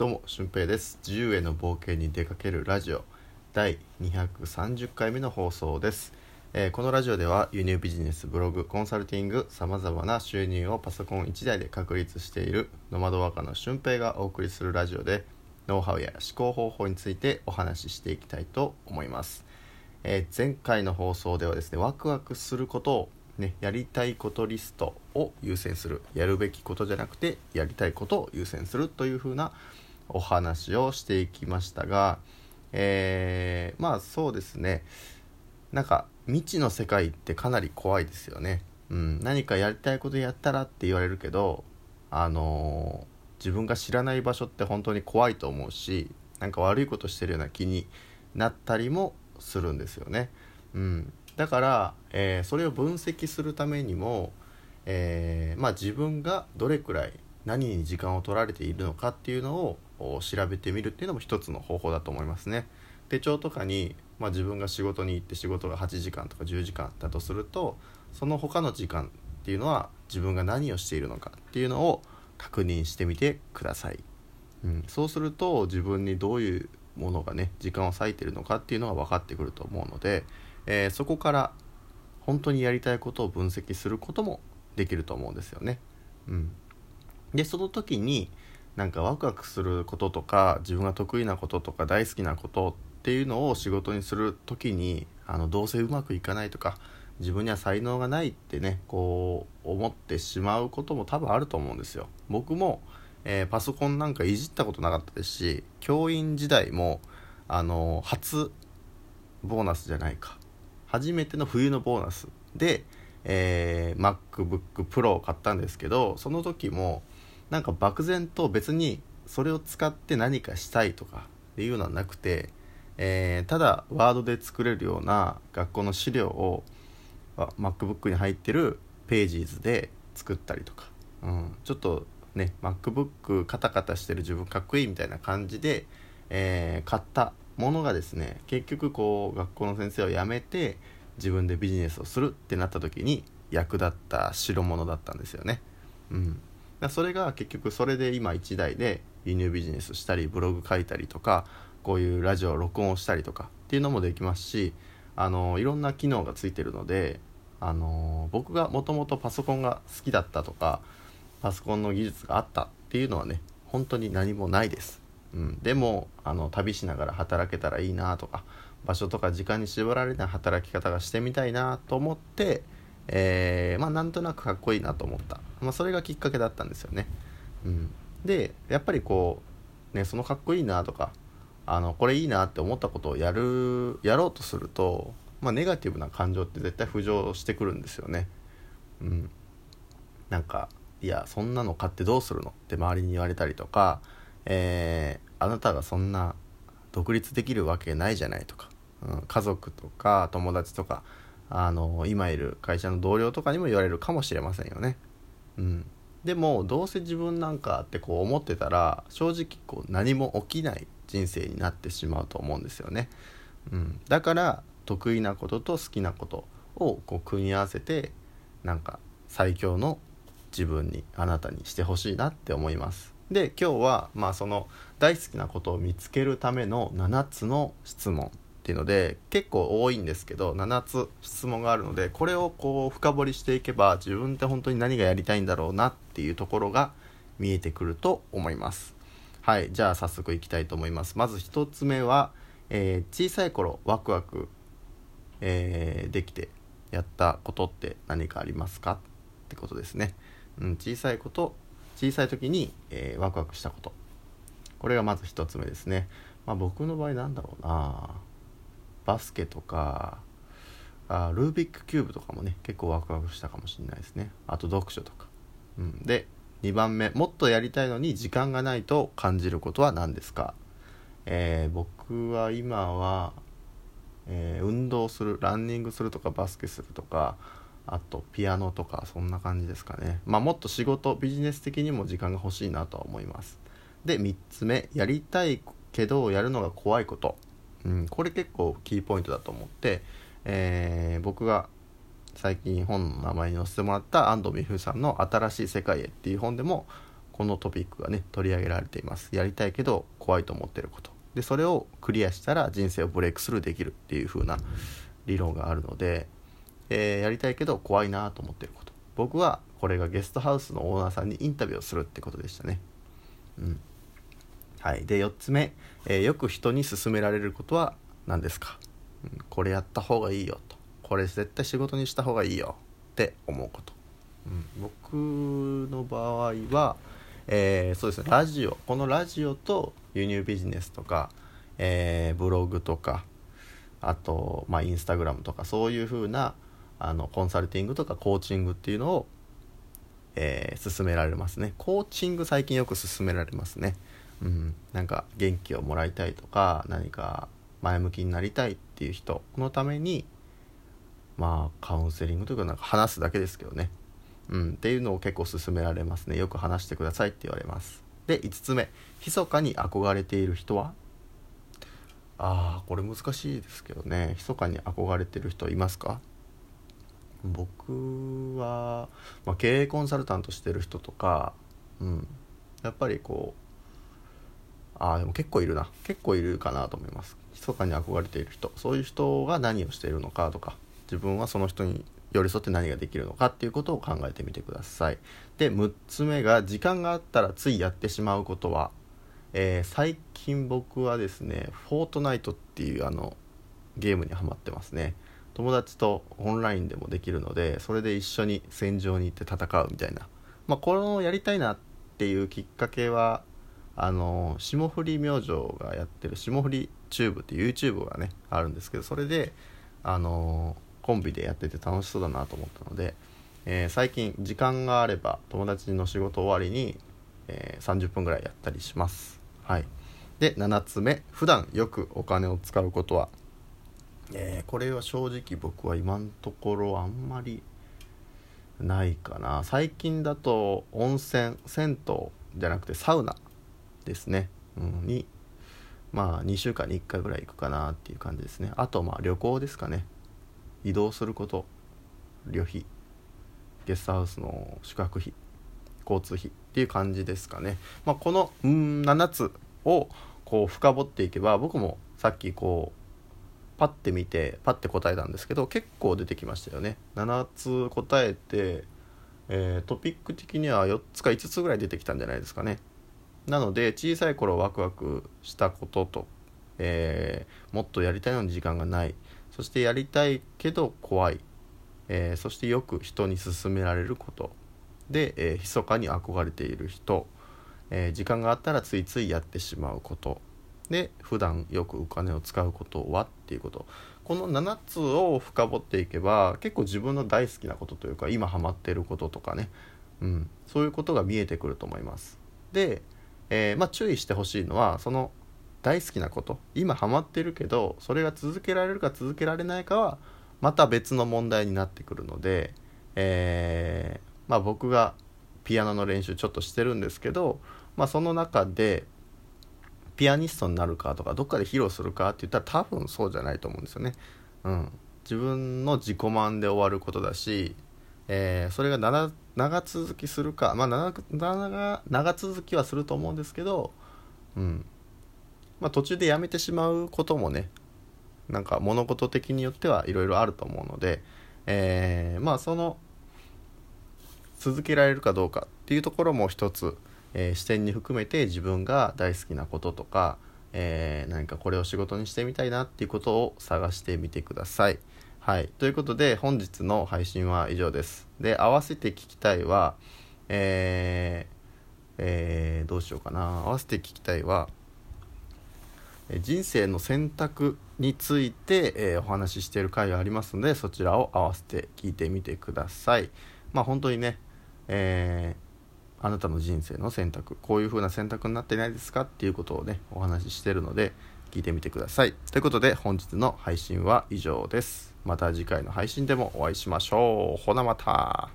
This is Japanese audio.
どうも俊平です。自由への冒険に出かけるラジオ。第230回目の放送です、えーこのラジオでは輸入ビジネスブログコンサルティングさまざまな収入をパソコン1台で確立しているノマドワーカーの俊平がお送りするラジオでノウハウや思考方法についてお話ししていきたいと思います、えー前回の放送ではですねワクワクすることをね、やりたいことリストを優先する。やるべきことじゃなくてやりたいことを優先するというふうなお話をしていきましたが、えーまあそうですね。なんか未知の世界ってかなり怖いですよね、うん、何かやりたいことやったらって言われるけどあのー自分が知らない場所って本当に怖いと思うしなんか悪いことしてるような気になったりもするんですよね、うん、だから、えーそれを分析するためにも、えーまあ、自分がどれくらい何に時間を取られているのかっていうのを調べてみるっていうのも一つの方法だと思いますね。手帳とかに、まあ、自分が仕事に行って仕事が8時間とか10時間だとするとその他の時間っていうのは自分が何をしているのかっていうのを確認してみてください。うん、そうすると自分にどういうものがね時間を割いてるのかっていうのが分かってくると思うので、えーそこから本当にやりたいことを分析することもできると思うんですよね。うん、でその時になんかワクワクすることとか自分が得意なこととか大好きなことっていうのを仕事にする時にあのどうせうまくいかないとか自分には才能がないってねこう思ってしまうことも多分あると思うんですよ。僕も、えーパソコンなんかいじったことなかったですし教員時代もあの初ボーナスじゃないか初めての冬のボーナスで、えー MacBook Pro を買ったんですけどその時もなんか漠然と別にそれを使って何かしたいとかっていうのはなくて、えーただワードで作れるような学校の資料を MacBook に入ってるページーズで作ったりとか、うん、ちょっとね MacBook カタカタしてる自分かっこいいみたいな感じで、えー買ったものがですね結局こう学校の先生を辞めて自分でビジネスをするってなった時に役立った代物だったんですよね。うん、それが結局それで今1台で輸入ビジネスしたりブログ書いたりとかこういうラジオ録音をしたりとかっていうのもできますしあのいろんな機能がついてるのであの僕がもともとパソコンが好きだったとかパソコンの技術があったっていうのはね本当に何もないです、うん、でもあの旅しながら働けたらいいなとか場所とか時間に縛られない働き方がしてみたいなと思って、えーまあなんとなくかっこいいなと思った、まあ、それがきっかけだったんですよね、うん、でやっぱりこうねそのかっこいいなとかあのこれいいなって思ったことをやるやろうとすると、まあ、ネガティブな感情って絶対浮上してくるんですよね。うん、なんか「いやそんなの買ってどうするの?」って周りに言われたりとか「えーあなたがそんな独立できるわけないじゃない」とか、うん、家族とか友達とかあの今いる会社の同僚とかにも言われるかもしれませんよね。うん、でもどうせ自分なんかってこう思ってたら正直こう何も起きない人生になってしまうと思うんですよね。うん、だから得意なことと好きなことをこう組み合わせてなんか最強の自分にあなたにしてほしいなって思います。で今日はまあその大好きなことを見つけるための7つの質問ていうので結構多いんですけど7つ質問があるのでこれをこう深掘りしていけば自分って本当に何がやりたいんだろうなっていうところが見えてくると思います。はいじゃあ早速いきたいと思います。まず1つ目は、えー小さい頃ワクワク、えーできてやったことって何かありますか？ってことですね。うん、小さいこと小さい時に、えーワクワクしたことこれがまず1つ目ですね。まあ、僕の場合なんだろうなバスケとかあルービックキューブとかもね結構ワクワクしたかもしれないですね。あと読書とか、うん、で2番目。もっとやりたいのに時間がないと感じることは何ですか、えー僕は今は、えー運動するランニングするとかバスケするとかあとピアノとかそんな感じですかね。まあもっと仕事ビジネス的にも時間が欲しいなとは思います。で3つ目。やりたいけどやるのが怖いこと、うん、これ結構キーポイントだと思って、えー僕が最近本の名前に載せてもらった安藤美冬さんの「新しい世界へ」っていう本でもこのトピックがね取り上げられています。やりたいけど怖いと思ってること。でそれをクリアしたら人生をブレイクスルーできるっていう風な理論があるので、えー、やりたいけど怖いなと思ってること。僕はこれがゲストハウスのオーナーさんにインタビューをするってことでしたね。うん。はい。で4つ目、えー、よく人に勧められることは何ですか、うん、これやった方がいいよと。これ絶対仕事にした方がいいよって思うこと、うん、僕の場合は、えー、そうですね。ラジオ。このラジオと輸入ビジネスとか、えー、ブログとかあと、まあ、インスタグラムとかそういう風なあなコンサルティングとかコーチングっていうのを、えー、勧められますね。コーチング最近よく勧められますね。うんなんか元気をもらいたいとか何か前向きになりたいっていう人のためにまあカウンセリングというかなんか話すだけですけどね、うん、っていうのを結構勧められますね。よく話してくださいって言われます。で5つ目。密かに憧れている人は？ああこれ難しいですけどね。密かに憧れてる人いますか？僕は、まあ、経営コンサルタントしてる人とか、うん、やっぱりこうああでも結構いるな。結構いるかなと思います。密かに憧れている人。そういう人が何をしているのかとか。自分はその人に寄り添って何ができるのかっていうことを考えてみてください。で6つ目が時間があったらついやってしまうことは、えー、最近僕はですねフォートナイトっていうあのゲームにはまってますね。友達とオンラインでもできるのでそれで一緒に戦場に行って戦うみたいな。まあこれをやりたいなっていうきっかけはあの霜降り明星がやってる霜降りチューブっていう YouTube がねあるんですけどそれであのコンビでやってて楽しそうだなと思ったので、えー、最近時間があれば友達の仕事終わりに、えー、30分ぐらいやったりします。はい。で7つ目普段よくお金を使うことは、えー、これは正直僕は今のところあんまりないかな。最近だと温泉銭湯じゃなくてサウナ。ですね、うん、にまあ2週間に1回ぐらい行くかなっていう感じですね。あとまあ旅行ですかね。移動すること。旅費。ゲストハウスの宿泊費。交通費っていう感じですかね、まあ、このうん7つをこう深掘っていけば僕もさっきこうパッて見てパッて答えたんですけど結構出てきましたよね。7つ答えて、えー、トピック的には4つか5つぐらい出てきたんじゃないですかね。なので小さい頃ワクワクしたことと、えー、もっとやりたいのに時間がない。そしてやりたいけど怖い、えー、そしてよく人に勧められること。で、えー、密かに憧れている人、えー、時間があったらついついやってしまうこと。で普段よくお金を使うことはっていうこと。この7つを深掘っていけば結構自分の大好きなことというか今ハマってることとかね、うん、そういうことが見えてくると思います。で、えー、まあ、注意してほしいのはその大好きなこと今ハマってるけどそれが続けられるか続けられないかはまた別の問題になってくるので、えー、まあ、僕がピアノの練習ちょっとしてるんですけど、まあ、その中でピアニストになるかとかどっかで披露するかって言ったら多分そうじゃないと思うんですよね。うん、自分の自己満で終わることだし、えー、それが長続きするか、まあ長長、続きはすると思うんですけど、うん、まあ、途中でやめてしまうこともねなんか物事的によってはいろいろあると思うので、えー、まあその続けられるかどうかっていうところも一つ、えー、視点に含めて自分が大好きなこととか、えー、何かこれを仕事にしてみたいなっていうことを探してみてください。はい。ということで本日の配信は以上です。で、合わせて聞きたいは、えー、えー、どうしようかな。合わせて聞きたいは、人生の選択について、えー、お話ししている回がありますのでそちらを合わせて聞いてみてくださいまあ本当にね、えー、あなたの人生の選択こういう風な選択になってないですかっていうことをねお話ししてるので聞いてみてください。ということで本日の配信は以上です。また次回の配信でもお会いしましょう。ほなまた。